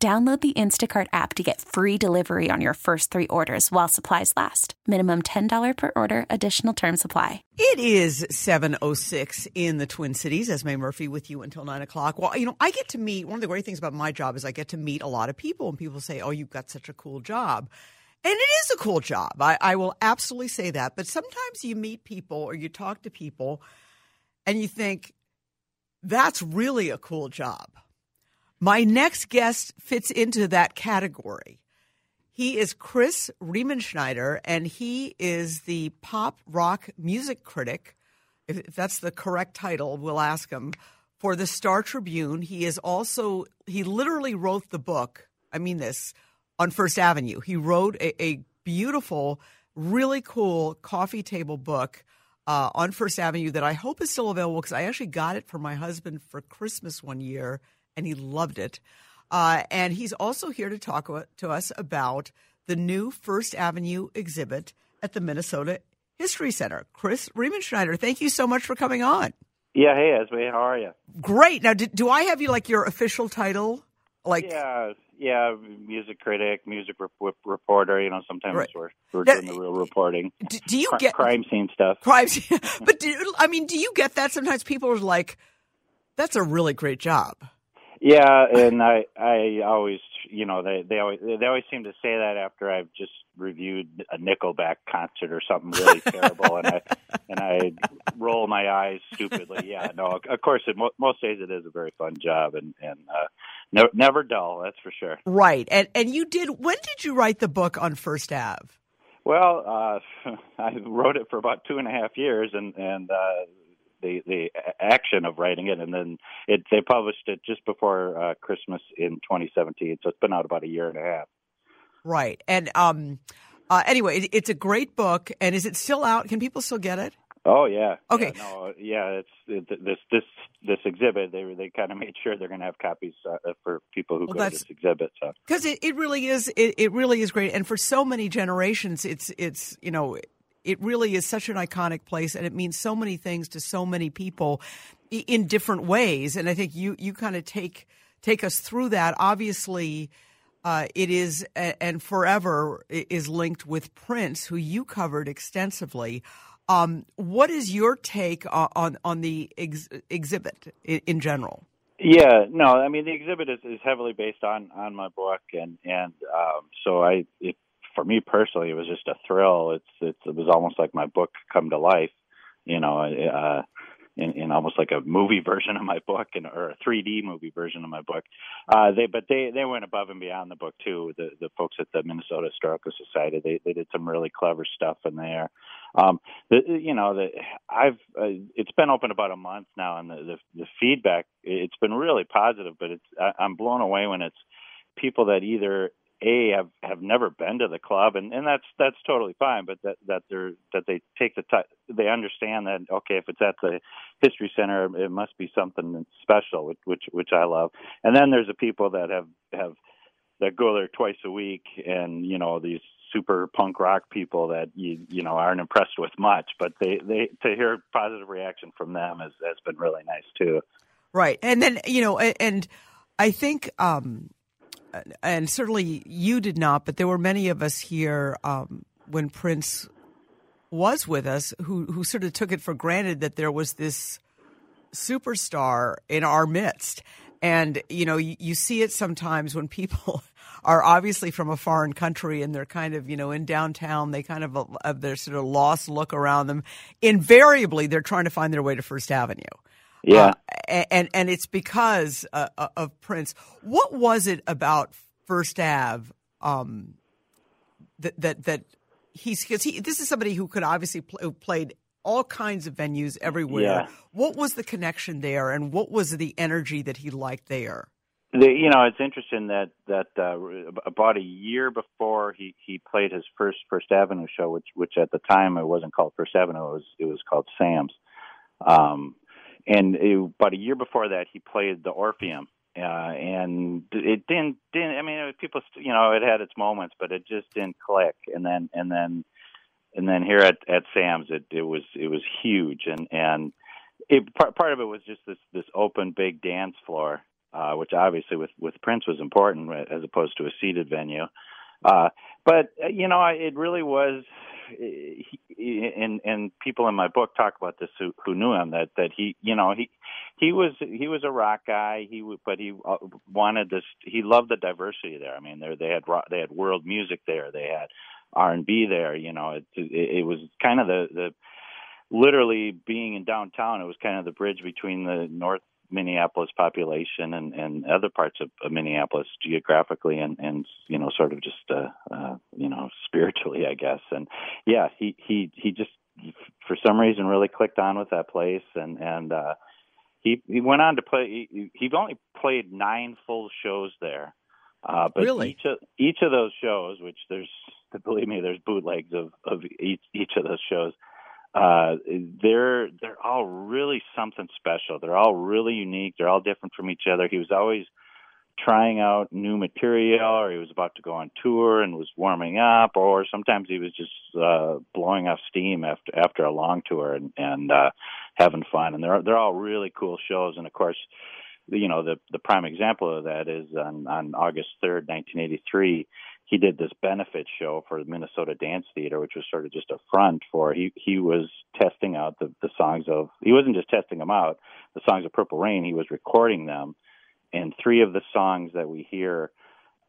Download the Instacart app to get free delivery on your first three orders while supplies last. Minimum $10 per order, additional term supply. It is 7.06 in the Twin Cities. Esme Murphy with you until 9 o'clock. Well, you know, I get to meet, one of the great things about my job is I get to meet a lot of people, and people say, oh, you've got such a cool job. And it is a cool job. I, I will absolutely say that. But sometimes you meet people or you talk to people and you think, that's really a cool job. My next guest fits into that category. He is Chris Riemenschneider, and he is the pop rock music critic. If that's the correct title, we'll ask him for the Star Tribune. He is also, he literally wrote the book. I mean this on First Avenue. He wrote a, a beautiful, really cool coffee table book uh, on First Avenue that I hope is still available because I actually got it for my husband for Christmas one year and he loved it. Uh, and he's also here to talk to us about the new First Avenue exhibit at the Minnesota History Center. Chris Riemenschneider, thank you so much for coming on. Yeah, hey Esme, how are you? Great. Now, do, do I have you like your official title? Like, yeah, yeah, music critic, music reporter. You know, sometimes right. we're, we're now, doing the real reporting. Do, do you get crime scene stuff? Crime scene, but do, I mean, do you get that? Sometimes people are like, "That's a really great job." Yeah, and I I always you know they they always they always seem to say that after I've just reviewed a Nickelback concert or something really terrible, and I and I roll my eyes stupidly. Yeah, no, of course, it, most days it is a very fun job and and uh, no, never dull. That's for sure. Right, and and you did. When did you write the book on First Ave? Well, uh, I wrote it for about two and a half years, and and uh, the the action of writing it, and then it they published it just before uh, Christmas in 2017. So it's been out about a year and a half. Right, and um, uh, anyway, it, it's a great book, and is it still out? Can people still get it? Oh yeah. Okay. Yeah, no, yeah. It's it, this this this exhibit. They they kind of made sure they're going to have copies uh, for people who well, go to this exhibit. So because it, it really is it, it really is great, and for so many generations, it's it's you know it really is such an iconic place and it means so many things to so many people in different ways. And I think you, you kind of take, take us through that. Obviously, uh, it is and forever is linked with Prince, who you covered extensively. Um, what is your take on on the ex- exhibit in, general? Yeah, no, I mean the exhibit is, is heavily based on on my book, and and um, so I it for me personally, it was just a thrill. It's, it's it was almost like my book come to life, you know, uh, in, in almost like a movie version of my book, and or a 3D movie version of my book. Uh, they but they they went above and beyond the book too. The the folks at the Minnesota Historical Society they they did some really clever stuff in there. Um, the, you know, the, I've uh, it's been open about a month now, and the, the the feedback it's been really positive. But it's I, I'm blown away when it's people that either a have have never been to the club and and that's that's totally fine but that that they're that they take the time they understand that okay if it's at the history center it must be something special which which, which I love. And then there's the people that have have that go there twice a week and you know these super punk rock people that you you know aren't impressed with much but they they to hear positive reaction from them has has been really nice too. Right. And then you know and I think um and certainly you did not, but there were many of us here um, when Prince was with us who who sort of took it for granted that there was this superstar in our midst. And you know, you, you see it sometimes when people are obviously from a foreign country and they're kind of you know in downtown. They kind of have their sort of lost look around them. Invariably, they're trying to find their way to First Avenue. Yeah, uh, and and it's because uh, uh, of Prince. What was it about First Ave um, that that that he's because he this is somebody who could obviously play, played all kinds of venues everywhere. Yeah. What was the connection there, and what was the energy that he liked there? The, you know, it's interesting that that uh, about a year before he he played his first First Avenue show, which which at the time it wasn't called First Avenue, it was it was called Sam's. Um, and it, about a year before that, he played the Orpheum, uh, and it didn't didn't. I mean, people, you know, it had its moments, but it just didn't click. And then and then and then here at at Sam's, it it was it was huge, and and it part part of it was just this this open big dance floor uh, which obviously with with Prince was important as opposed to a seated venue. Uh, but uh, you know, it really was. And and people in my book talk about this who, who knew him that that he you know he he was he was a rock guy. He but he uh, wanted this he loved the diversity there. I mean there they had rock, they had world music there. They had R and B there you know. It, it it was kind of the the literally being in downtown it was kind of the bridge between the north Minneapolis population and, and other parts of, of Minneapolis geographically and, and you know sort of just uh, uh, you know spiritually I guess. And yeah he he he just for some reason really clicked on with that place. And and uh, he he went on to play he, he only played nine full shows there. Uh, but really? each of each of those shows which there's believe me there's bootlegs of of each each of those shows uh, they're they're all really something special. They're all really unique. They're all different from each other. He was always trying out new material, or he was about to go on tour and was warming up, or sometimes he was just uh, blowing off steam after after a long tour and, and uh, having fun. And they're they're all really cool shows. And of course, you know the the prime example of that is on on August third, nineteen eighty three he did this benefit show for the Minnesota Dance Theater, which was sort of just a front for he he was testing out the the songs of he wasn't just testing them out the songs of Purple Rain he was recording them, and three of the songs that we hear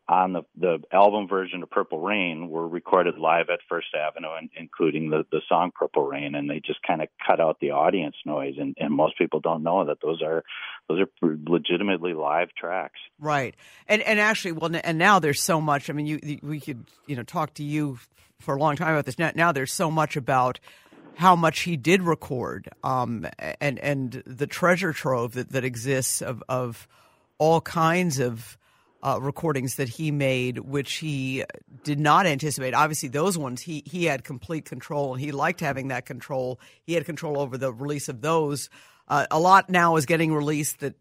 on the the album version of Purple Rain were recorded live at First Avenue, and, including the the song Purple Rain, and they just kind of cut out the audience noise, and, and most people don't know that those are those are legitimately live tracks. Right, and and actually, well, and now there's so much. I mean, you we could you know talk to you for a long time about this. Now, now there's so much about how much he did record, um, and and the treasure trove that that exists of of all kinds of uh, recordings that he made, which he did not anticipate. Obviously, those ones he he had complete control, and he liked having that control. He had control over the release of those. Uh, a lot now is getting released that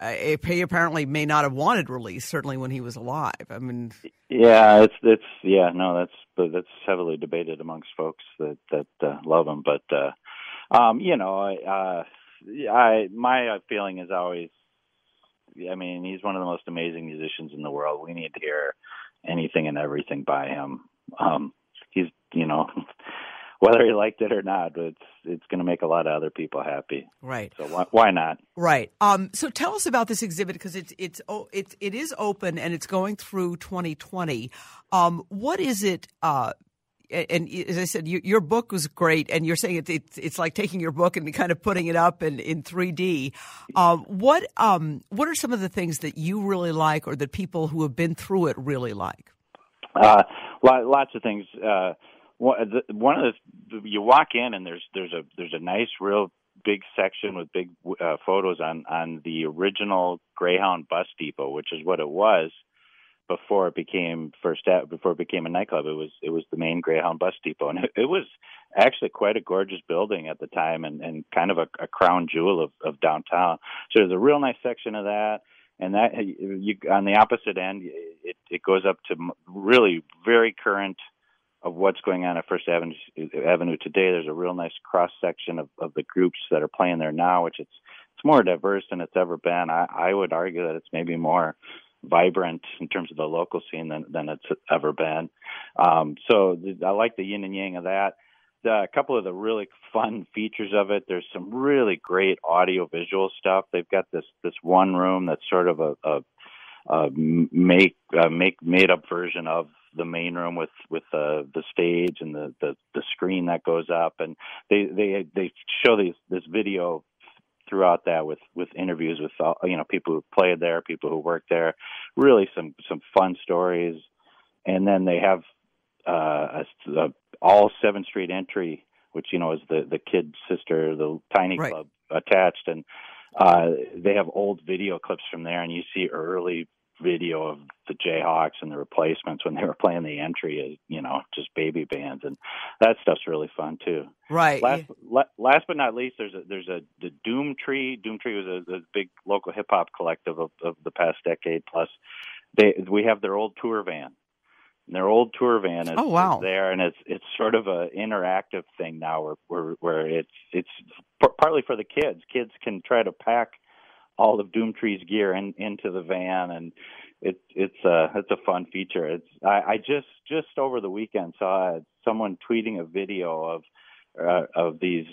uh, he apparently may not have wanted released. Certainly when he was alive. I mean, yeah, it's it's yeah, no, that's that's heavily debated amongst folks that that uh, love him, but uh, um, you know, uh, I my feeling is always I mean, he's one of the most amazing musicians in the world. We need to hear anything and everything by him. Um, he's, you know, whether he liked it or not, it's it's going to make a lot of other people happy. Right. So why, why not? Right. Um, so tell us about this exhibit because it's it's oh, it's it is open and it's going through 2020. Um, what is it? Uh, and as I said, you, your book was great, and you're saying it's, it's, it's like taking your book and kind of putting it up in in 3D. Um, what um, what are some of the things that you really like, or that people who have been through it really like? Uh, lots of things. Uh, one of the you walk in and there's there's a there's a nice real big section with big uh, photos on on the original Greyhound bus depot, which is what it was before it became first before it became a nightclub it was it was the main greyhound bus depot and it, it was actually quite a gorgeous building at the time and and kind of a, a crown jewel of, of downtown so there's a real nice section of that and that you on the opposite end it it goes up to really very current of what's going on at First Avenue, Avenue today. There's a real nice cross section of, of the groups that are playing there now, which it's it's more diverse than it's ever been. I, I would argue that it's maybe more vibrant in terms of the local scene than, than it's ever been. Um, so th- I like the yin and yang of that. The, a couple of the really fun features of it. There's some really great audio visual stuff. They've got this this one room that's sort of a, a, a make a make made up version of the main room with with the the stage and the, the the screen that goes up and they they they show these this video throughout that with with interviews with you know people who played there, people who worked there, really some some fun stories, and then they have uh, a, a all Seventh Street entry, which you know is the the kid sister, the Tiny right. Club attached, and uh, they have old video clips from there, and you see early video of the Jayhawks and the replacements when they were playing the entry, you know, just baby bands, and that stuff's really fun too. Right. Last, la- last but not least, there's a there's a the Doomtree. Doom Tree was a, a big local hip hop collective of, of the past decade plus. They we have their old tour van. and Their old tour van is, oh, wow. is there, and it's it's sort of a interactive thing now, where where, where it's it's p- partly for the kids. Kids can try to pack all of Doomtree's gear in, into the van, and it's it's a it's a fun feature. It's I, I just just over the weekend saw someone tweeting a video of uh, of these.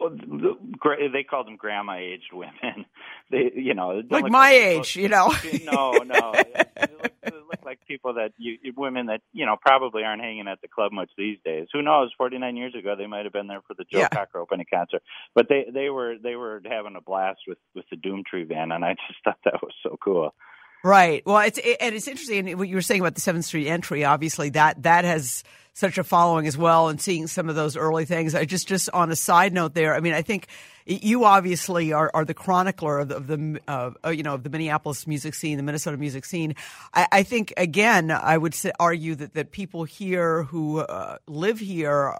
They called them grandma aged women. They, you know, like my like, age, you know. no, no. It look, it look like people that you, women that you know probably aren't hanging at the club much these days. Who knows? Forty nine years ago, they might have been there for the Joe yeah. Cocker opening concert. But they they were they were having a blast with with the Doomtree van, and I just thought that was so cool. Right. Well, it's it, and it's interesting what you were saying about the Seventh Street entry. Obviously, that that has such a following as well, and seeing some of those early things. I just just on a side note there. I mean, I think you obviously are, are the chronicler of the, of the uh, you know of the Minneapolis music scene, the Minnesota music scene. I, I think again, I would say, argue that that people here who uh, live here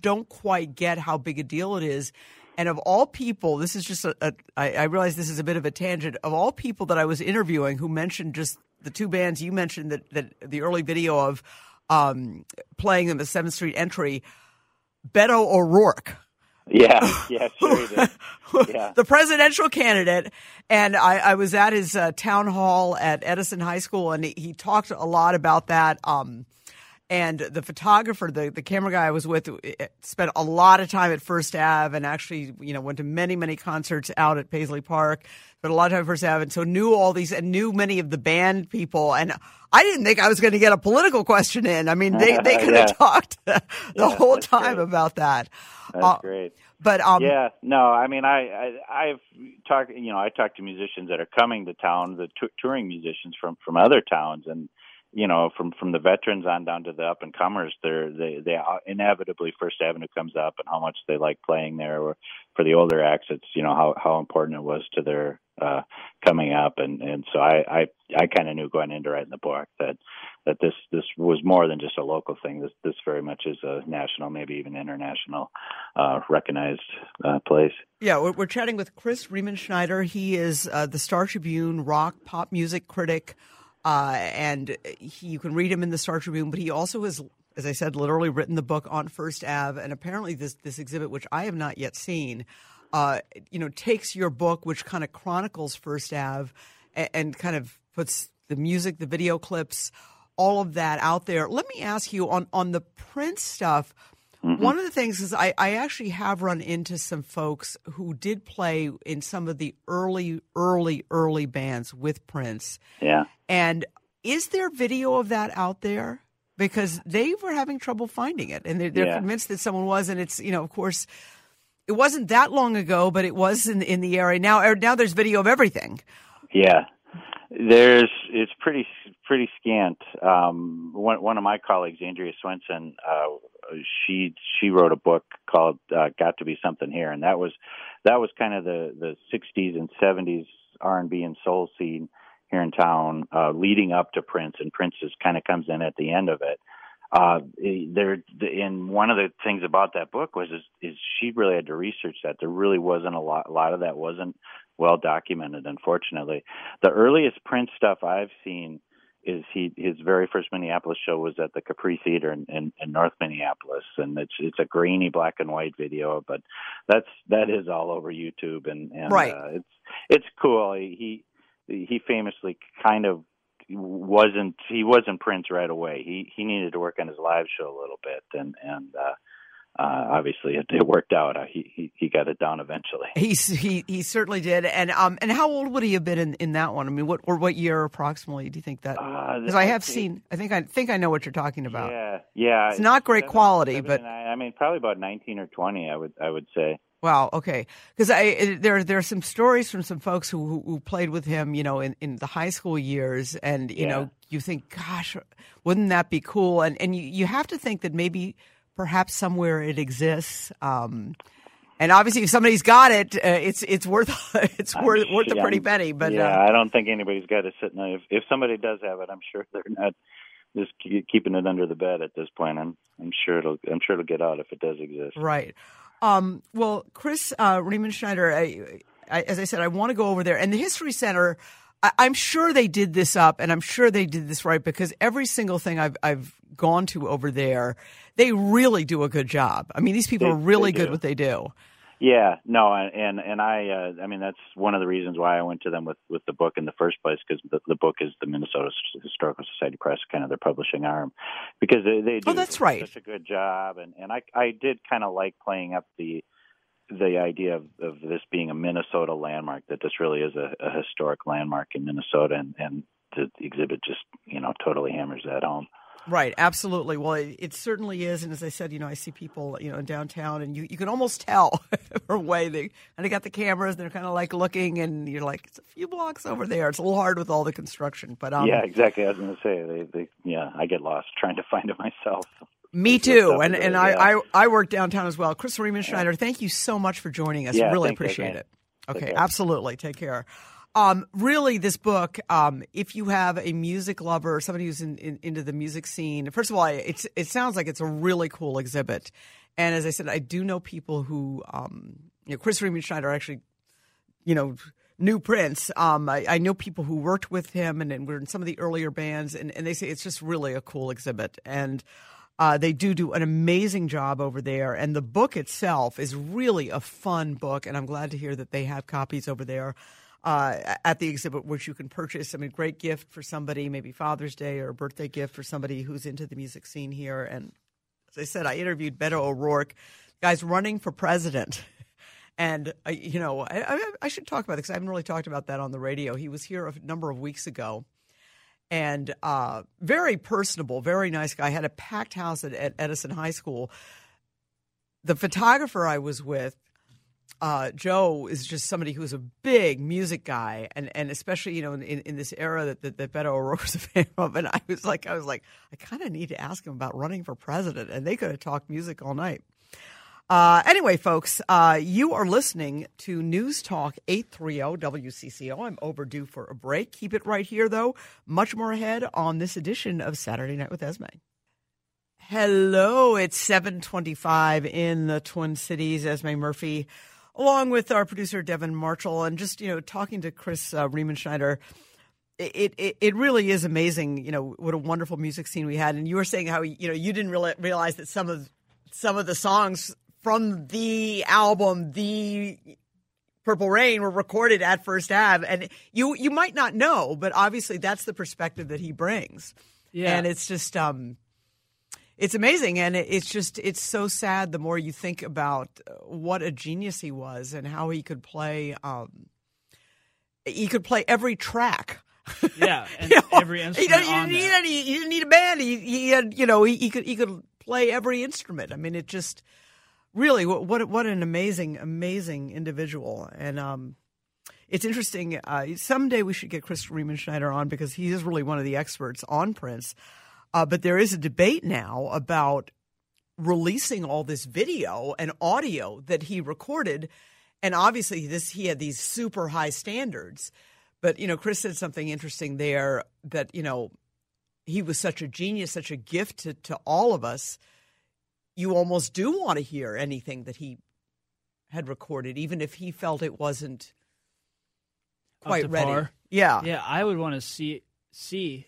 don't quite get how big a deal it is and of all people, this is just a, a I, I realize this is a bit of a tangent. Of all people that I was interviewing who mentioned just the two bands you mentioned that, that the early video of um, playing in the Seventh Street entry, Beto O'Rourke. Yeah, yeah, sure Yeah. the presidential candidate. And I, I was at his uh, town hall at Edison High School, and he, he talked a lot about that. Um, and the photographer, the, the camera guy I was with, eh, spent a lot of time at First Ave and actually, you know, went to many, many concerts out at Paisley Park, but a lot of time at First Ave. And so knew all these and knew many of the band people. And I didn't think I was going to get a political question in. I mean, they, they could have yeah. talked the yeah, whole time great. about that. That's uh, great. But um, yeah, no, I mean, I, I I've talked, you know, I talked to musicians that are coming to town, the t- touring musicians from from other towns, and you know, from from the veterans on down to the up and comers, they're they they inevitably First Avenue comes up and how much they like playing there. Or for the older acts, it's you know how how important it was to their uh, coming up, and and so I I I kind of knew going into writing the book that that this this was more than just a local thing. This this very much is a national, maybe even international, uh, recognized uh, place. Yeah, we're, we're, chatting with Chris Riemenschneider. He is uh, the Star Tribune rock pop music critic. Uh, and he, you can read him in the Star Tribune, but he also has, as I said, literally written the book on First Ave. And apparently, this this exhibit, which I have not yet seen, uh, you know, takes your book, which kind of chronicles First Ave, and, and kind of puts the music, the video clips, all of that out there. Let me ask you on on the print stuff. Mm-hmm. One of the things is I, I actually have run into some folks who did play in some of the early, early, early bands with Prince. Yeah. And is there video of that out there? Because they were having trouble finding it, and they're, they're yeah. convinced that someone was. And it's you know, of course, it wasn't that long ago, but it was in in the area. Now, er, now there's video of everything. Yeah, there's it's pretty pretty scant. Um, one one of my colleagues, Andrea Swensson, uh, she she wrote a book called uh, "Got to Be Something Here," and that was that was kind of the the 60s and 70s R&B and soul scene here in town, uh, leading up to Prince, and Prince is kind of comes in at the end of it. Uh, there, and one of the things about that book was is, is she really had to research that. There really wasn't a lot. A lot of that wasn't well documented, unfortunately. The earliest Prince stuff I've seen is he his very first Minneapolis show was at the Capri Theater in, in, in North Minneapolis, and it's it's a grainy black and white video, but that's that is all over YouTube, and, and right. Uh, it's it's cool. He he famously kind of wasn't he wasn't Prince right away. He he needed to work on his live show a little bit, and and uh, uh, obviously it, it, worked out. Uh, he, he he got it down eventually. He he he certainly did. And um and how old would he have been in, in that one? I mean, what or what year approximately do you think that? Because uh, I have seen. I think I think I know what you're talking about. Yeah, yeah. It's not great seven, quality, seven, but I, I mean, probably about nineteen or twenty. I would I would say. Wow. Okay. Because I there there are some stories from some folks who who played with him, you know, in, in the high school years, and you yeah. know, you think, gosh, wouldn't that be cool? And and you, you have to think that maybe perhaps somewhere it exists. Um, and obviously, if somebody's got it, uh, it's it's worth it's I'm worth worth a pretty penny. But yeah, uh, I don't think anybody's got it sitting. If if somebody does have it, I'm sure they're not just keeping it under the bed at this point. I'm I'm sure it'll I'm sure it'll get out if it does exist. right. Um, well, Chris uh, Riemenschneider, I, I, as I said, I want to go over there, and the History Center. I, I'm sure they did this up, and I'm sure they did this right because every single thing I've I've gone to over there, they really do a good job. I mean, these people They- are really good what they do. Yeah, no, and and, and I uh, I mean that's one of the reasons why I went to them with with the book in the first place because the, the book is the Minnesota Historical Society Press, kind of their publishing arm, because they they do Oh, that's right. such a good job, and and I I did kind of like playing up the the idea of, of this being a Minnesota landmark that this really is a, a historic landmark in Minnesota, and and the exhibit just you know totally hammers that home. Right, absolutely. Well, it, it certainly is, and as I said, you know, I see people, you know, in downtown, and you, you can almost tell the way they and they got the cameras, and they're kind of like looking, and you're like, it's a few blocks over there. It's a little hard with all the construction, but um, yeah, exactly. I was going to say they they yeah I get lost trying to find it myself. Me too. And and I, yeah. I I work downtown as well. Chris Riemenschneider, thank you so much for joining us. Yeah, really appreciate it. Okay, care. absolutely. Take care. Um, really, this book, um, if you have a music lover somebody who's in, in, into the music scene, first of all, it's, it sounds like it's a really cool exhibit. And as I said, I do know people who, um, you know, Chris Riemenschneider actually, you know, knew Prince. Um, I, I know people who worked with him and, and were in some of the earlier bands, and, and they say it's just really a cool exhibit. And uh, they do do an amazing job over there. And the book itself is really a fun book, and I'm glad to hear that they have copies over there. Uh, at the exhibit, which you can purchase. I mean, great gift for somebody, maybe Father's Day or a birthday gift for somebody who's into the music scene here. And as I said, I interviewed Beto O'Rourke, guy's running for president. And I, you know, I, I, I should talk about because I haven't really talked about that on the radio. He was here a number of weeks ago, and uh, very personable, very nice guy. Had a packed house at, at Edison High School. The photographer I was with, uh, Joe, is just somebody who's a big music guy, and, and especially you know in, in this era that that, that Beto O'Rourke was a fan of. And I was like, I was like, I kind of need to ask him about running for president, and they could have talked music all night. Uh, anyway, folks, uh, you are listening to News Talk 830 WCCO. I'm overdue for a break. Keep it right here, though. Much more ahead on this edition of Saturday Night with Esme. Hello, it's 725 in the Twin Cities. Esme Murphy, along with our producer, Devin Marshall, and just, you know, talking to Chris uh, Riemenschneider. It, it it really is amazing, you know, what a wonderful music scene we had. And you were saying how, you know, you didn't reali- realize that some of some of the songs from the album, the Purple Rain, were recorded at First Ave, and you you might not know, but obviously that's the perspective that he brings. Yeah. and it's just um, it's amazing, and it, it's just it's so sad. The more you think about uh, what a genius he was and how he could play, um, he could play every track. Yeah, and You know, every he instrument didn't, he didn't need any. He didn't need a band. He, he had, you know, he, he could he could play every instrument. I mean, it just really what what, an amazing amazing individual. And um, it's interesting. Uh, someday we should get Chris Riemenschneider on because he is really one of the experts on Prince. Uh, but there is a debate now about releasing all this video and audio that he recorded, and obviously this he had these super high standards. But you know, Chris said something interesting there that you know he was such a genius, such a gift to, to all of us. You almost do want to hear anything that he had recorded, even if he felt it wasn't quite ready. par. Yeah. Yeah, I would want to see see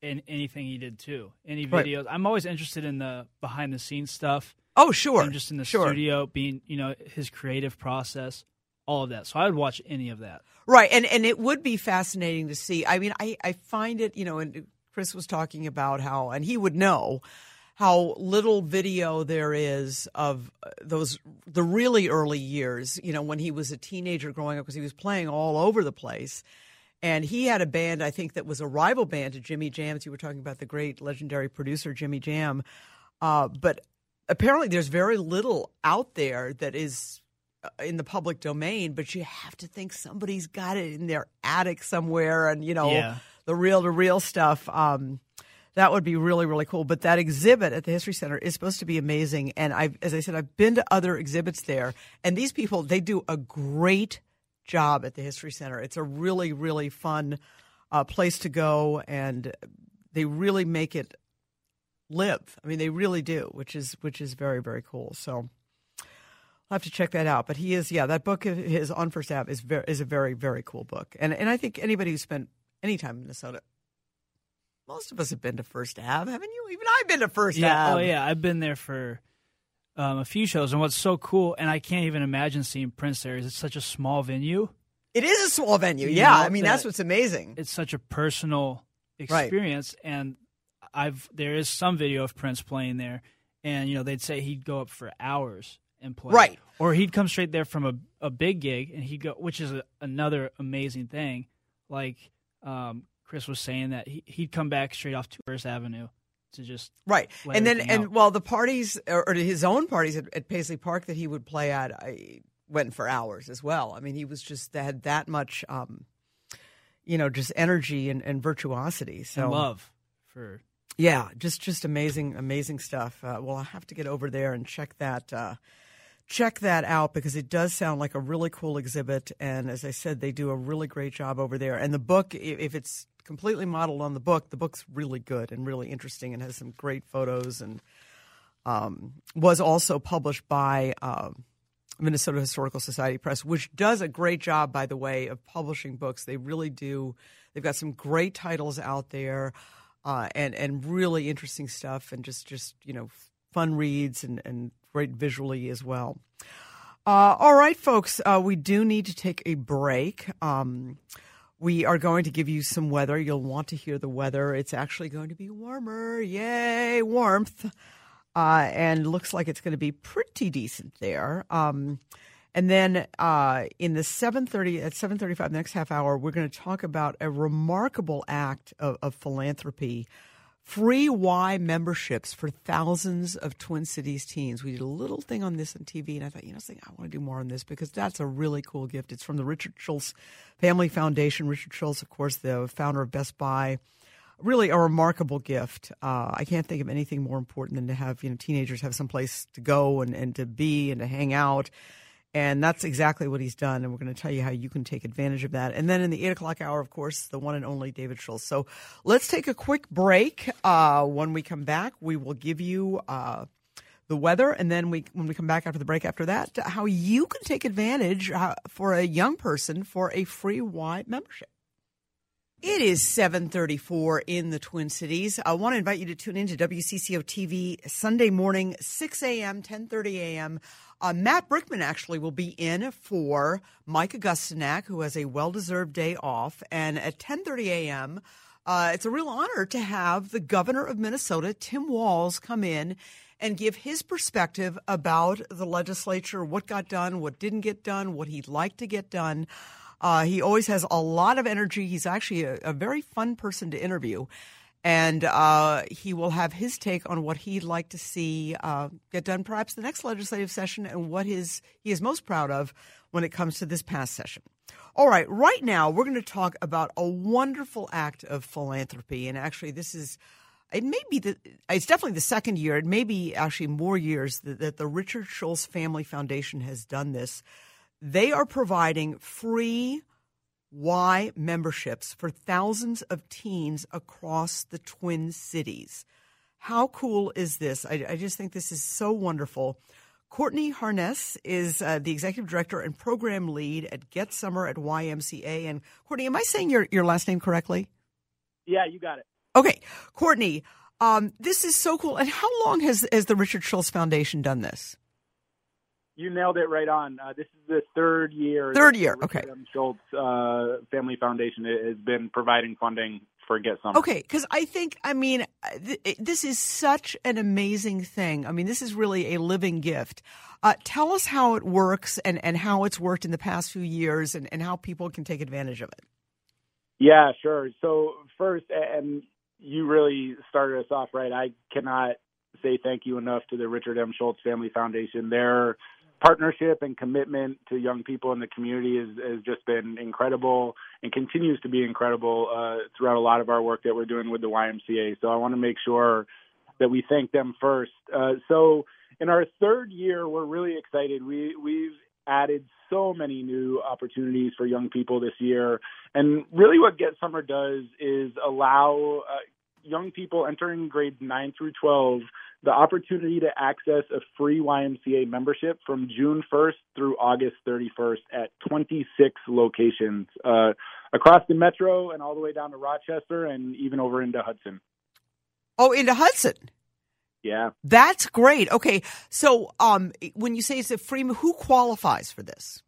in anything he did too. Any Right. videos. I'm always interested in the behind the scenes stuff. Oh, sure. And just in the sure. studio, being you know his creative process, all of that. So I would watch any of that. Right, and and it would be fascinating to see. I mean, I I find it, you know, and Chris was talking about how, and he would know how little video there is of uh, those the really early years. You know, when he was a teenager growing up, because he was playing all over the place. And he had a band, I think, that was a rival band to Jimmy Jam's. You were talking about the great legendary producer Jimmy Jam, uh, but apparently there's very little out there that is uh, in the public domain, but you have to think somebody's got it in their attic somewhere, and you know Yeah. the reel to reel stuff. Um, That would be really, really cool. But that exhibit at the History Center is supposed to be amazing. And I've, as I said, I've been to other exhibits there, and these people they do a great job at the History Center. It's a really, really fun uh, place to go, and they really make it live. I mean, they really do, which is which is very, very cool. So. I'll have to check that out. But he is, yeah, that book of his on First Ave is very, is a very, very cool book. And and I think anybody who spent any time in Minnesota most of us have been to First Ave, haven't you? Even I've been to First yeah, Ave. Oh yeah, I've been there for um, a few shows, and what's so cool, and I can't even imagine seeing Prince there. Is it's such a small venue. It is a small venue. You yeah, I mean that that's what's amazing. It's such a personal Right. experience, and I've there is some video of Prince playing there, and you know they'd say he'd go up for hours and play, Right. Or he'd come straight there from a, a big gig, and he'd go, which is a, another amazing thing. Like um, Chris was saying that he, he'd come back straight off to First Avenue to just Right, and then and out. well, the parties or, or his own parties at, at Paisley Park that he would play at, I went for hours as well. I mean, he was just they had that much, um, you know, just energy and, and virtuosity. So and love for Yeah, just just amazing, amazing stuff. Uh, well, I have to get over there and check that uh, check that out because it does sound like a really cool exhibit. And as I said, they do a really great job over there. And the book, if it's completely modeled on the book, the book's really good and really interesting and has some great photos and um, was also published by. Um, Minnesota Historical Society Press, which does a great job, by the way, of publishing books. They really do. They've got some great titles out there, uh, and and really interesting stuff, and just just you know fun reads and and great visually as well. Uh, all right, folks, uh, we do need to take a break. Um, we are going to give you some weather. You'll want to hear the weather. It's actually going to be warmer. Yay, warmth uh, and looks like it's going to be pretty decent there. Um, and then uh, in the seven thirty at seven thirty five next half hour, we're going to talk about a remarkable act of, of philanthropy. Free Y memberships for thousands of Twin Cities teens. We did a little thing on this on TV, and I thought, you know, I want to do more on this because that's a really cool gift. It's from the Richard Schulze Family Foundation. Richard Schulze, of course, the founder of Best Buy really a remarkable gift. Uh, I can't think of anything more important than to have you know teenagers have some place to go and, and to be and to hang out. And that's exactly what he's done. And we're going to tell you how you can take advantage of that. And then in the eight o'clock hour, of course, the one and only David Schultz. So let's take a quick break. Uh, when we come back, we will give you uh, the weather. And then we, when we come back after the break after that, how you can take advantage uh, for a young person for a free Y membership. It is 734 in the Twin Cities. I want to invite you to tune in to WCCO TV Sunday morning, 6 a.m., 10.30 a.m. Uh, Matt Brickman actually will be in for Mike Augustyniak, who has a well-deserved day off. And at 10.30 a.m., uh, it's a real honor to have the governor of Minnesota, Tim Walz, come in and give his perspective about the legislature, what got done, what didn't get done, what he'd like to get done. Uh, he always has a lot of energy. He's actually a, a very fun person to interview. And uh, he will have his take on what he'd like to see uh, get done, perhaps the next legislative session, and what his he is most proud of when it comes to this past session. All right, right now we're going to talk about a wonderful act of philanthropy, and actually, this is it may be the it's definitely the second year. It may be actually more years that, that the Richard Schulze Family Foundation has done this. They are providing free Y memberships for thousands of teens across the Twin Cities. How cool is this? I, I just think this is so wonderful. Courtney Harrness is uh, the executive director and program lead at Get Summer at YMCA. And Courtney, am I saying your, your last name correctly? Yeah, you got it. Okay, Courtney, um, this is so cool. And how long has, has the Richard Schulze Foundation done this? You nailed it right on. Uh, this is the third year. Third year, the okay. M. Schulze uh, Family Foundation has been providing funding for Get Summer. Okay, because I think, I mean, uh, th- this is such an amazing thing. I mean, this is really a living gift. Uh, tell us how it works and, and how it's worked in the past few years and, and how people can take advantage of it. Yeah, sure. So first, and you really started us off right. I cannot say thank you enough to the Richard M. Schulze Family Foundation. Their partnership and commitment to young people in the community has, just been incredible and continues to be incredible uh, throughout a lot of our work that we're doing with the YMCA. So I want to make sure that we thank them first. Uh, so in our third year, we're really excited. We we've added so many new opportunities for young people this year, and really what Get Summer does is allow uh, young people entering grades nine through twelve the opportunity to access a free YMCA membership from June 1st through August 31st at 26 locations uh, across the metro and all the way down to Rochester and even over into Hudson. Oh, into Hudson. Yeah. That's great. Okay. So, um, when you say it's a free, who qualifies for this?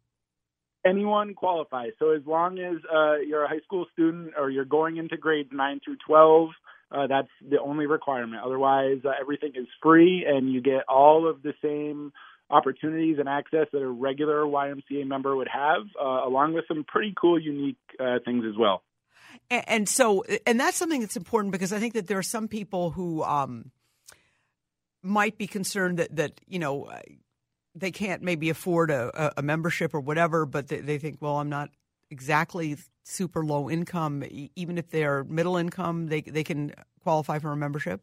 Anyone qualifies. So, as long as uh, you're a high school student or you're going into grades 9 through 12, uh, that's the only requirement. Otherwise, uh, everything is free, and you get all of the same opportunities and access that a regular YMCA member would have, uh, along with some pretty cool, unique uh, things as well. And, and, so, and that's something that's important because I think that there are some people who um, might be concerned that that you know they can't maybe afford a, a membership or whatever, but they, they think, well, I'm not exactly super low income, even if they're middle income, they they can qualify for a membership?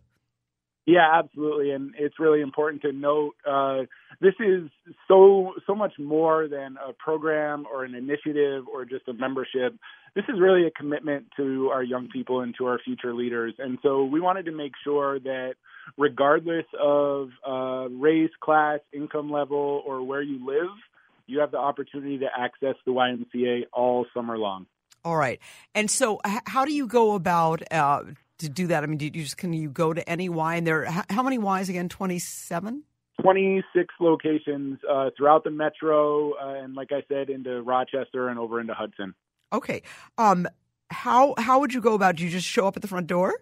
Yeah, absolutely, and it's really important to note uh, this is so so much more than a program or an initiative or just a membership. This is really a commitment to our young people and to our future leaders, and so we wanted to make sure that regardless of uh, race, class, income level, or where you live, you have the opportunity to access the YMCA all summer long. All right. And so, how do you go about uh, to do that? I mean, do you just can you go to any Y and there? How many Ys again? Twenty seven. 26 locations uh, throughout the metro, uh, and like I said, into Rochester and over into Hudson. Okay. Um, how how would you go about? Do you just show up at the front door?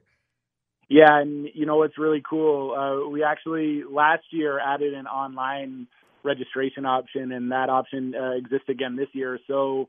Yeah, and you know what's really cool? Uh, we actually last year added an online registration option, and that option uh, exists again this year. So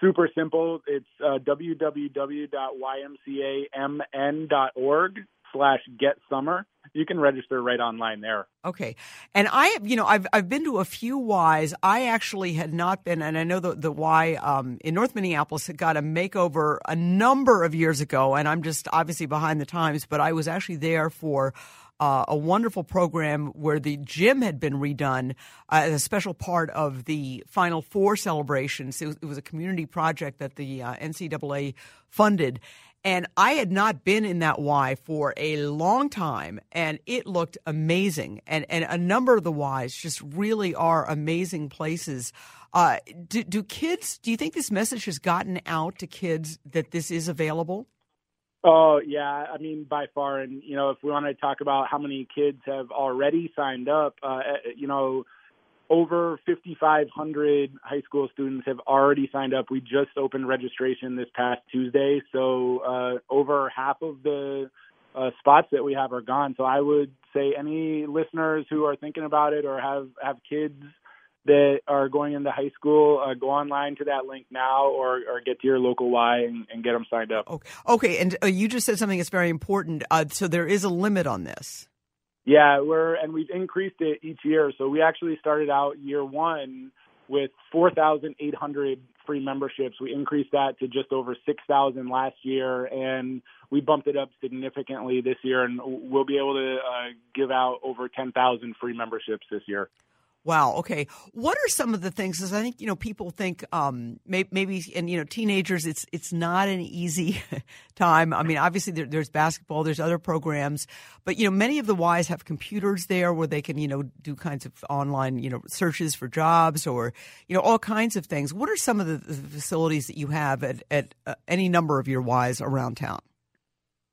super simple. It's uh, www.ymcamn.org slash get summer. You can register right online there. Okay. And I, you know, I've, I've been to a few Ys. I actually had not been, and I know the, the Y um, in North Minneapolis had got a makeover a number of years ago, and I'm just obviously behind the times, but I was actually there for uh, a wonderful program where the gym had been redone uh, as a special part of the Final Four celebrations. It was, it was a community project that the uh, NCAA funded. And I had not been in that Y for a long time, and it looked amazing. And, and a number of the Ys just really are amazing places. Uh, do, do kids, do you think this message has gotten out to kids that this is available? Oh yeah, I mean by far, and you know if we want to talk about how many kids have already signed up, uh, eh, you know over 5,500 high school students have already signed up. We just opened registration this past Tuesday, so uh, over half of the uh, spots that we have are gone. So I would say any listeners who are thinking about it or have have kids that are going into high school, uh, go online to that link now or, or get to your local Y and, and get them signed up. Okay, okay. and uh, you just said something that's very important. Uh, so there is a limit on this. Yeah, we're and we've increased it each year. So we actually started out year one with 4,800 free memberships. We increased that to just over 6,000 last year, and we bumped it up significantly this year. And we'll be able to uh, give out over 10,000 free memberships this year. Wow. Okay. What are some of the things? Because I think you know people think um, maybe, maybe, and you know teenagers, it's it's not an easy time. I mean, obviously there, there's basketball, there's other programs, but you know many of the Ys have computers there where they can you know do kinds of online you know searches for jobs or you know all kinds of things. What are some of the, the facilities that you have at, at uh, any number of your Ys around town?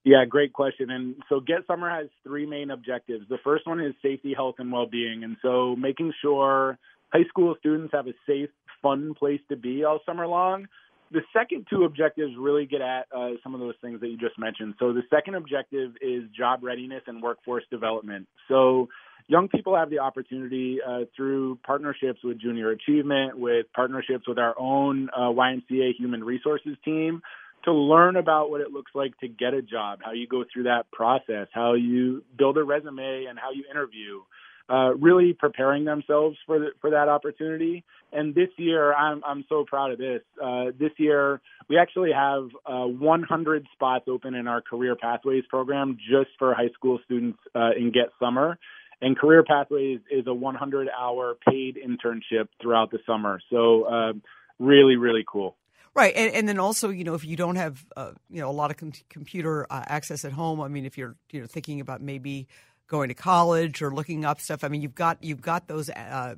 Yeah, great question. And so Get Summer has three main objectives. The first one is safety, health, and well-being. And so making sure high school students have a safe, fun place to be all summer long. The second two objectives really get at uh, some of those things that you just mentioned. So the second objective is job readiness and workforce development. So young people have the opportunity uh, through partnerships with Junior Achievement, with partnerships with our own uh, YMCA Human Resources team to learn about what it looks like to get a job, how you go through that process, how you build a resume and how you interview. uh, really preparing themselves for the, for that opportunity. And this year, I'm I'm so proud of this. Uh, this year, we actually have uh, 100 spots open in our Career Pathways program just for high school students uh, in Get Summer. And Career Pathways is a 100-hour paid internship throughout the summer. So, uh, really, really cool. Right, and, and then also, you know, if you don't have, uh, you know, a lot of com- computer uh, access at home, I mean, if you're, you know, thinking about maybe going to college or looking up stuff. I mean, you've got you've got those uh,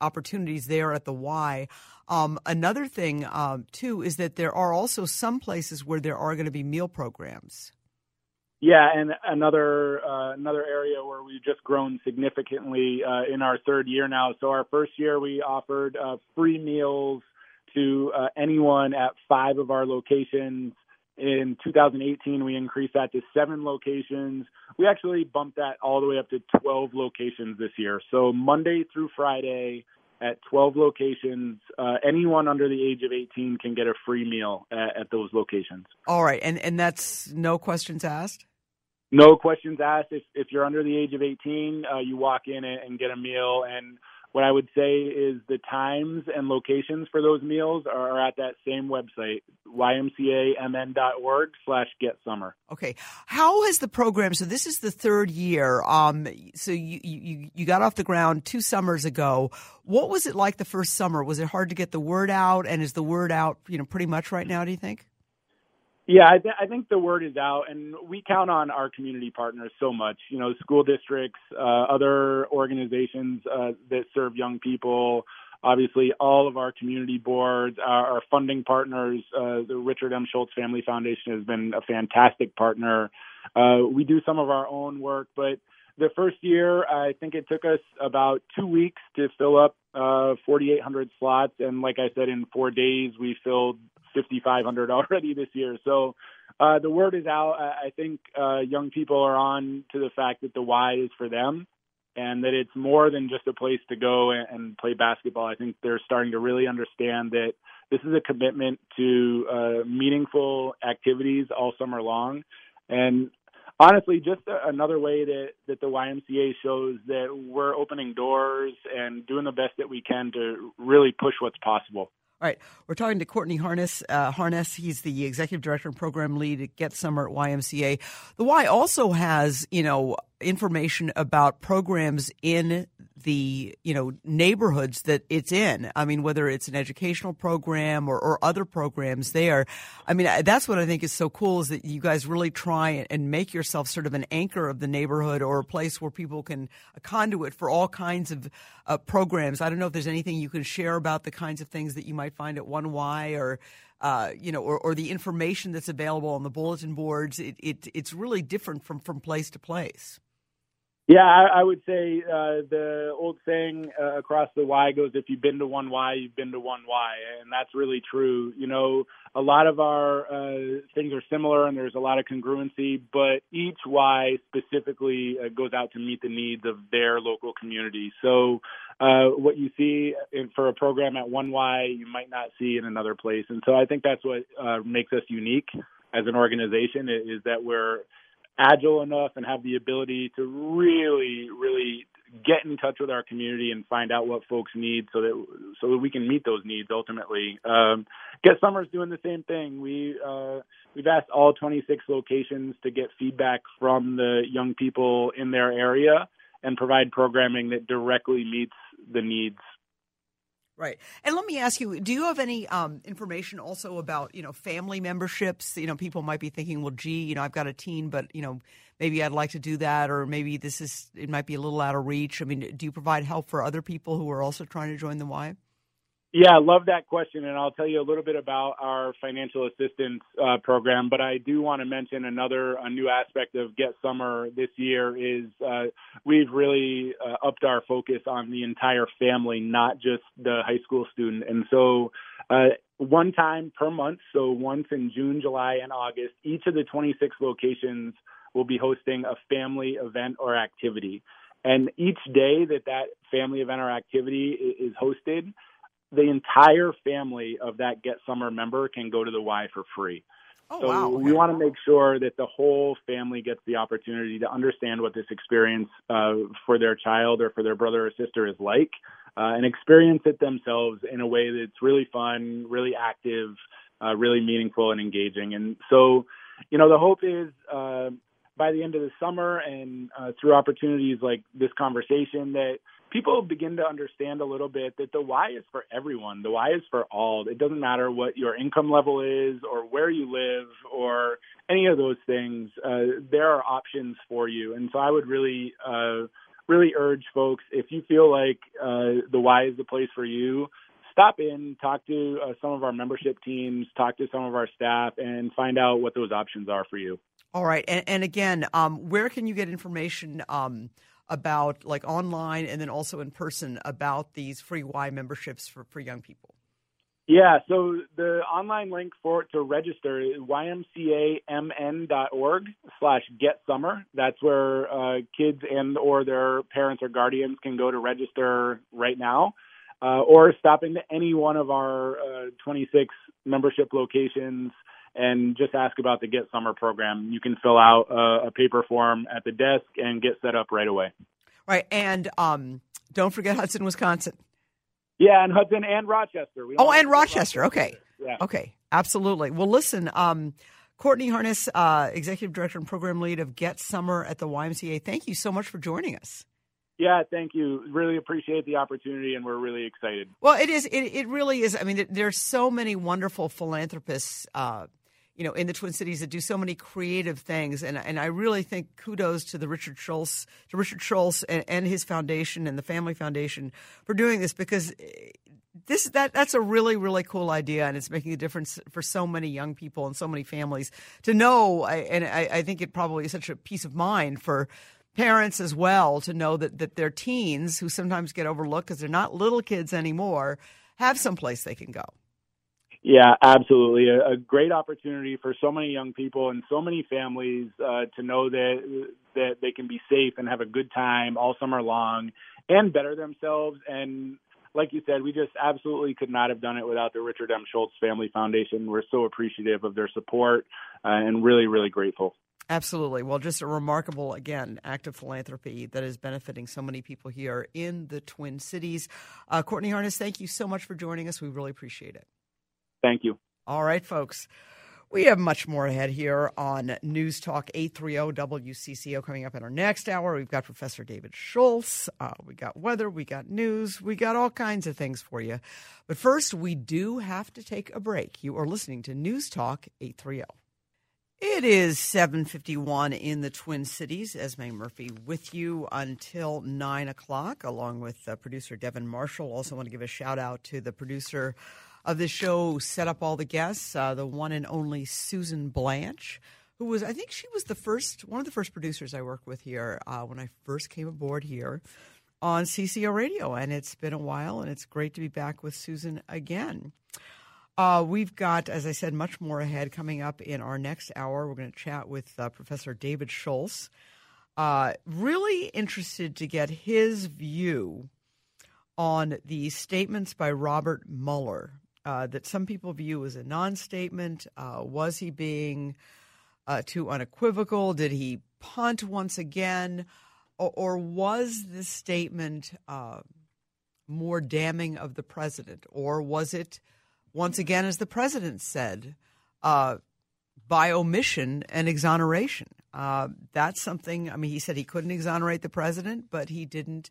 opportunities there at the Y. Um, another thing um, too is that there are also some places where there are going to be meal programs. Yeah, and another uh, another area where we've just grown significantly uh, in our third year now. So our first year we offered uh, free meals to uh, anyone at five of our locations. In 2018, we increased that to seven locations. We actually bumped that all the way up to 12 locations this year. So Monday through Friday at 12 locations, uh, anyone under the age of 18 can get a free meal at, at those locations. All right, and and that's no questions asked. No questions asked. If if you're under the age of 18, uh, you walk in and get a meal and what I would say is the times and locations for those meals are at that same website, ymcamn.org slash get summer. Okay. How has the program, so this is the third year. Um, so you, you, you got off the ground two summers ago. What was it like the first summer? Was it hard to get the word out? And is the word out, you know, pretty much right now, do you think? Yeah, I, th- I think the word is out, and we count on our community partners so much. You know, school districts, uh, other organizations uh, that serve young people. Obviously, all of our community boards, our, our funding partners. Uh, the Richard M. Schulze Family Foundation has been a fantastic partner. Uh, we do some of our own work, but the first year, I think it took us about two weeks to fill up uh, 4,800 slots, and like I said, in four days we filled 5,500 already this year. So uh, the word is out. I think uh, young people are on to the fact that the Y is for them and that it's more than just a place to go and, and play basketball. I think they're starting to really understand that this is a commitment to uh, meaningful activities all summer long. And honestly, just a, another way that, that the YMCA shows that we're opening doors and doing the best that we can to really push what's possible. All right, we're talking to Courtney Harrness. Uh, Harrness, he's the executive director and program lead at Get Summer at YMCA. The Y also has, you know, information about programs in the you know neighborhoods that it's in. I mean, whether it's an educational program or, or other programs there. I mean, that's what I think is so cool is that you guys really try and make yourself sort of an anchor of the neighborhood or a place where people can a conduit for all kinds of uh, programs. I don't know if there's anything you can share about the kinds of things that you might find at One Y or. Uh, you know, or, or the information that's available on the bulletin boards, it, it, it's really different from, from place to place. Yeah, I, I would say uh, the old saying uh, across the Y goes, "If you've been to one Y, you've been to one Y," and that's really true. You know, a lot of our uh, things are similar, and there's a lot of congruency, but each Y specifically uh, goes out to meet the needs of their local community. So, uh, what you see in, for a program at one Y, you might not see in another place, and so I think that's what uh, makes us unique as an organization is that we're agile enough and have the ability to really, really get in touch with our community and find out what folks need so that so that we can meet those needs ultimately. Um, Get Summer's doing the same thing. We uh, we've asked all 26 locations to get feedback from the young people in their area and provide programming that directly meets the needs Right. And let me ask you, do you have any um, information also about, you know, family memberships? You know, people might be thinking, well, gee, you know, I've got a teen, but, you know, maybe I'd like to do that, or maybe this is, it might be a little out of reach. I mean, do you provide help for other people who are also trying to join the Y? Yeah, I love that question, and I'll tell you a little bit about our financial assistance uh, program. But I do want to mention another a new aspect of Get Summer this year is uh, we've really uh, upped our focus on the entire family, not just the high school student. And so, uh, one time per month, so once in June, July, and August, each of the 26 locations will be hosting a family event or activity. And each day that that family event or activity is hosted the entire family of that Get Summer member can go to the Y for free. Oh, so wow. We want to make sure that the whole family gets the opportunity to understand what this experience uh, for their child or for their brother or sister is like, uh, and experience it themselves in a way that's really fun, really active, uh, really meaningful and engaging. And so, you know, the hope is uh, by the end of the summer and uh, through opportunities like this conversation that people begin to understand a little bit that the Y is for everyone. The Y is for all. It doesn't matter what your income level is or where you live or any of those things. Uh, there are options for you. And so I would really, uh, really urge folks if you feel like uh, the Y is the place for you, stop in, talk to uh, some of our membership teams, talk to some of our staff, and find out what those options are for you. All right. And, and again, um, where can you get information? Um, about like online and then also in person about these free Y memberships for, for young people? Yeah, so the online link for to register is ymcamn.org slash get summer. That's where uh, kids and or their parents or guardians can go to register right now. Uh, or stop into any one of our uh, 26 membership locations and just ask about the Get Summer program. You can fill out a, a paper form at the desk and get set up right away. Right, and um, don't forget Hudson, Wisconsin. Yeah, and Hudson and Rochester. oh, and Rochester. Rochester. Okay. Yeah. Okay. Absolutely. Well, listen, um, Courtney Harrness, uh, Executive Director and Program Lead of Get Summer at the YMCA, thank you so much for joining us. Yeah, thank you. Really appreciate the opportunity, and we're really excited. Well, it is. It, it really is. I mean, there's so many wonderful philanthropists uh, you know, in the Twin Cities that do so many creative things. And and I really think kudos to the Richard Schulze, to Richard Schulze and, and his foundation and the Family Foundation for doing this because eh, this that that's a really really cool idea and it's making a difference for so many young people and so many families to know. And I, I think it probably is such a peace of mind for parents as well to know that that their teens who sometimes get overlooked because they're not little kids anymore have some place they can go. Yeah, absolutely. A, a, great opportunity for so many young people and so many families uh, to know that that they can be safe and have a good time all summer long and better themselves. And like you said, we just absolutely could not have done it without the Richard M. Schulze Family Foundation. We're so appreciative of their support uh, and really, really grateful. Absolutely. Well, just a remarkable, again, act of philanthropy that is benefiting so many people here in the Twin Cities. Uh, Courtney Harrness, thank you so much for joining us. We really appreciate it. Thank you. All right, folks. We have much more ahead here on News Talk 830 WCCO coming up in our next hour. We've got Professor David Schultz. Uh, we got weather. We got news. We got all kinds of things for you. But first, we do have to take a break. You are listening to News Talk 830. It is 751 in the Twin Cities. Esme Murphy with you until 9 o'clock, along with uh, producer Devin Marshall. Also want to give a shout out to the producer of the show set up all the guests, uh, the one and only Susan Blanche, who was, I think she was the first, one of the first producers I worked with here uh, when I first came aboard here on CCO Radio. And it's been a while, and it's great to be back with Susan again. Uh, we've got, as I said, much more ahead coming up in our next hour. We're going to chat with uh, Professor David Schultz. Uh, really interested to get his view on the statements by Robert Mueller uh, that some people view as a non statement? Uh, was he being uh, too unequivocal? Did he punt once again? Or, or was this statement uh, more damning of the president? Or was it, once again, as the president said, uh, by omission and exoneration? That's something, I mean, he said he couldn't exonerate the president, but he didn't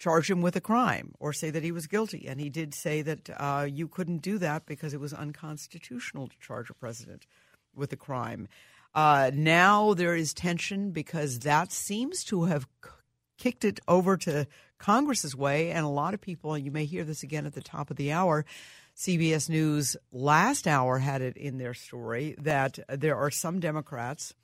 charge him with a crime or say that he was guilty. And he did say that uh, you couldn't do that because it was unconstitutional to charge a president with a crime. Uh, now there is tension because that seems to have kicked it over to Congress's way. And a lot of people, and you may hear this again at the top of the hour, CBS News last hour had it in their story that there are some Democrats,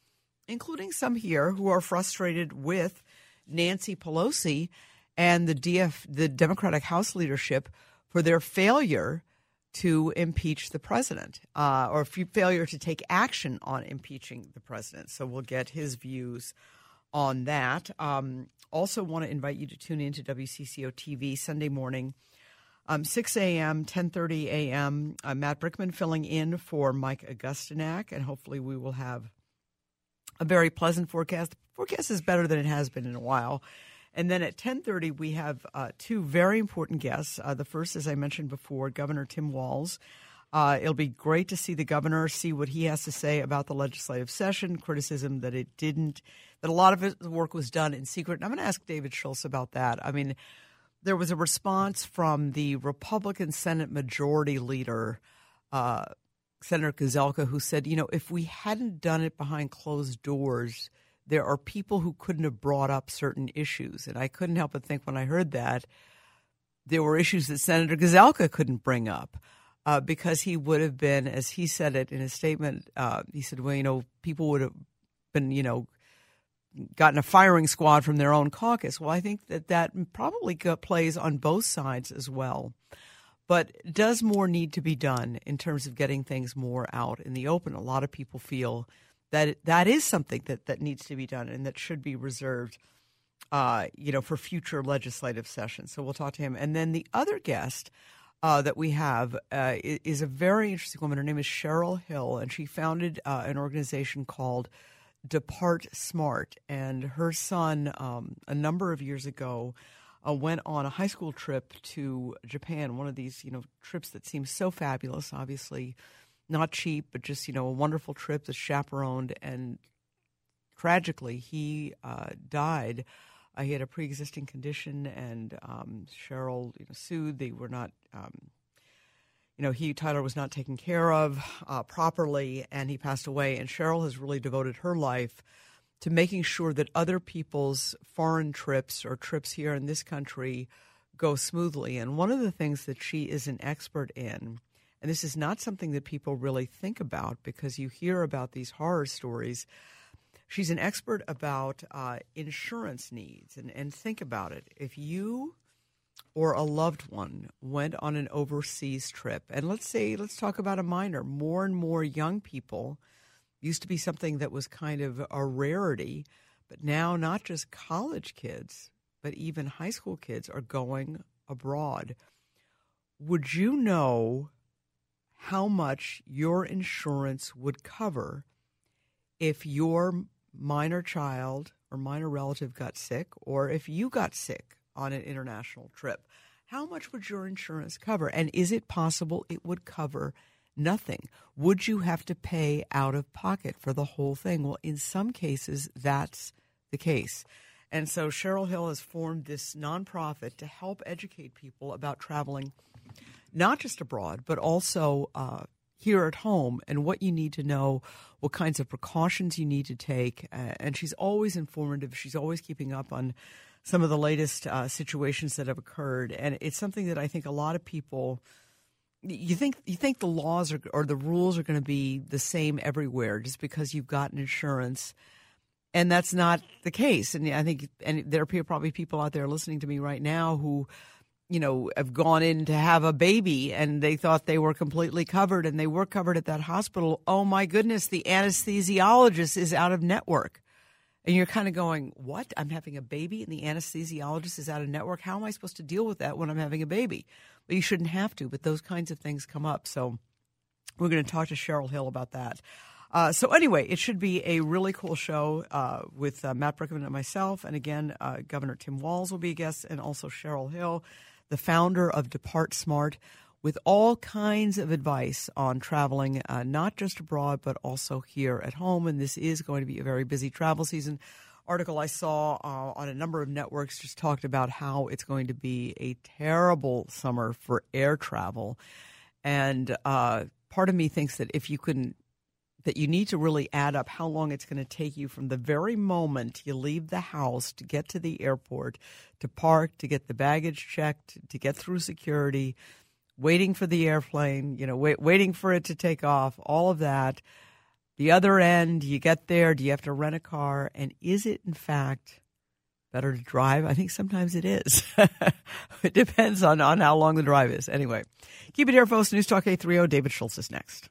including some here, who are frustrated with Nancy Pelosi and the DF, the Democratic House leadership, for their failure to impeach the president uh, or failure to take action on impeaching the president. So we'll get his views on that. Um, also, want to invite you to tune in to WCCO TV Sunday morning. Um, 6 a.m., 10:30 a.m. Uh, Matt Brickman filling in for Mike Augustyniak, and hopefully we will have a very pleasant forecast. The forecast is better than it has been in a while. And then at 10:30 we have uh, two very important guests. Uh, the first, as I mentioned before, Governor Tim Walz. Uh, it'll be great to see the governor, see what he has to say about the legislative session, criticism that it didn't, that a lot of his work was done in secret. And I'm going to ask David Schultz about that. I mean, there was a response from the Republican Senate Majority Leader, uh, Senator Gazelka, who said, you know, if we hadn't done it behind closed doors, there are people who couldn't have brought up certain issues. And I couldn't help but think when I heard that, there were issues that Senator Gazelka couldn't bring up. Uh, because he would have been, as he said it in his statement, uh, he said, well, you know, people would have been, you know, gotten a firing squad from their own caucus. Well, I think that that probably plays on both sides as well. But does more need to be done in terms of getting things more out in the open? A lot of people feel that that is something that, that needs to be done and that should be reserved, uh, you know, for future legislative sessions. So we'll talk to him. And then the other guest uh, that we have uh, is a very interesting woman. Her name is Cheryl Hill, and she founded uh, an organization called Depart Smart. And her son, um, a number of years ago, uh, went on a high school trip to Japan. One of these, you know, trips that seems so fabulous. Obviously, not cheap, but just you know, a wonderful trip that's chaperoned. And tragically, he uh, died. Uh, he had a pre-existing condition, and um, Cheryl you know, sued. They were not. Um, you know, he Tyler was not taken care of uh, properly, and he passed away. And Cheryl has really devoted her life to making sure that other people's foreign trips or trips here in this country go smoothly. And one of the things that she is an expert in, and this is not something that people really think about because you hear about these horror stories. She's an expert about uh, insurance needs. And, and think about it. If you or a loved one went on an overseas trip, and let's say, let's talk about a minor, more and more young people used to be something that was kind of a rarity, but now not just college kids, but even high school kids are going abroad. Would you know how much your insurance would cover if your minor child or minor relative got sick, or if you got sick on an international trip? How much would your insurance cover? And is it possible it would cover nothing. Would you have to pay out of pocket for the whole thing? Well, in some cases, that's the case. And so Cheryl Hill has formed this nonprofit to help educate people about traveling, not just abroad, but also uh, here at home and what you need to know, what kinds of precautions you need to take. Uh, and she's always informative. She's always keeping up on some of the latest uh, situations that have occurred. And it's something that I think a lot of people you think you think the laws are, or the rules are going to be the same everywhere just because you've got an insurance and that's not the case and i think and there are probably people out there listening to me right now who you know have gone in to have a baby and they thought they were completely covered and they were covered at that hospital. Oh my goodness the anesthesiologist is out of network. And you're kind of going what? I'm having a baby and the anesthesiologist is out of network? How am i supposed to deal with that when i'm having a baby? But you shouldn't have to, but those kinds of things come up. So we're going to talk to Cheryl Hill about that. Uh, so anyway, it should be a really cool show uh, with uh, Matt Brickman and myself, and again, uh, Governor Tim Walz will be a guest, and also Cheryl Hill, the founder of Depart Smart, with all kinds of advice on traveling, uh, not just abroad but also here at home. And this is going to be a very busy travel season article I saw uh, on a number of networks just talked about how it's going to be a terrible summer for air travel. And uh, part of me thinks that if you can, that you need to really add up how long it's going to take you from the very moment you leave the house to get to the airport, to park, to get the baggage checked, to get through security, waiting for the airplane, you know, wait, waiting for it to take off, all of that the other end, you get there, do you have to rent a car? And is it, in fact, better to drive? I think sometimes it is. it depends on, on how long the drive is. Anyway, keep it here, folks. News Talk 830. David Schultz is next.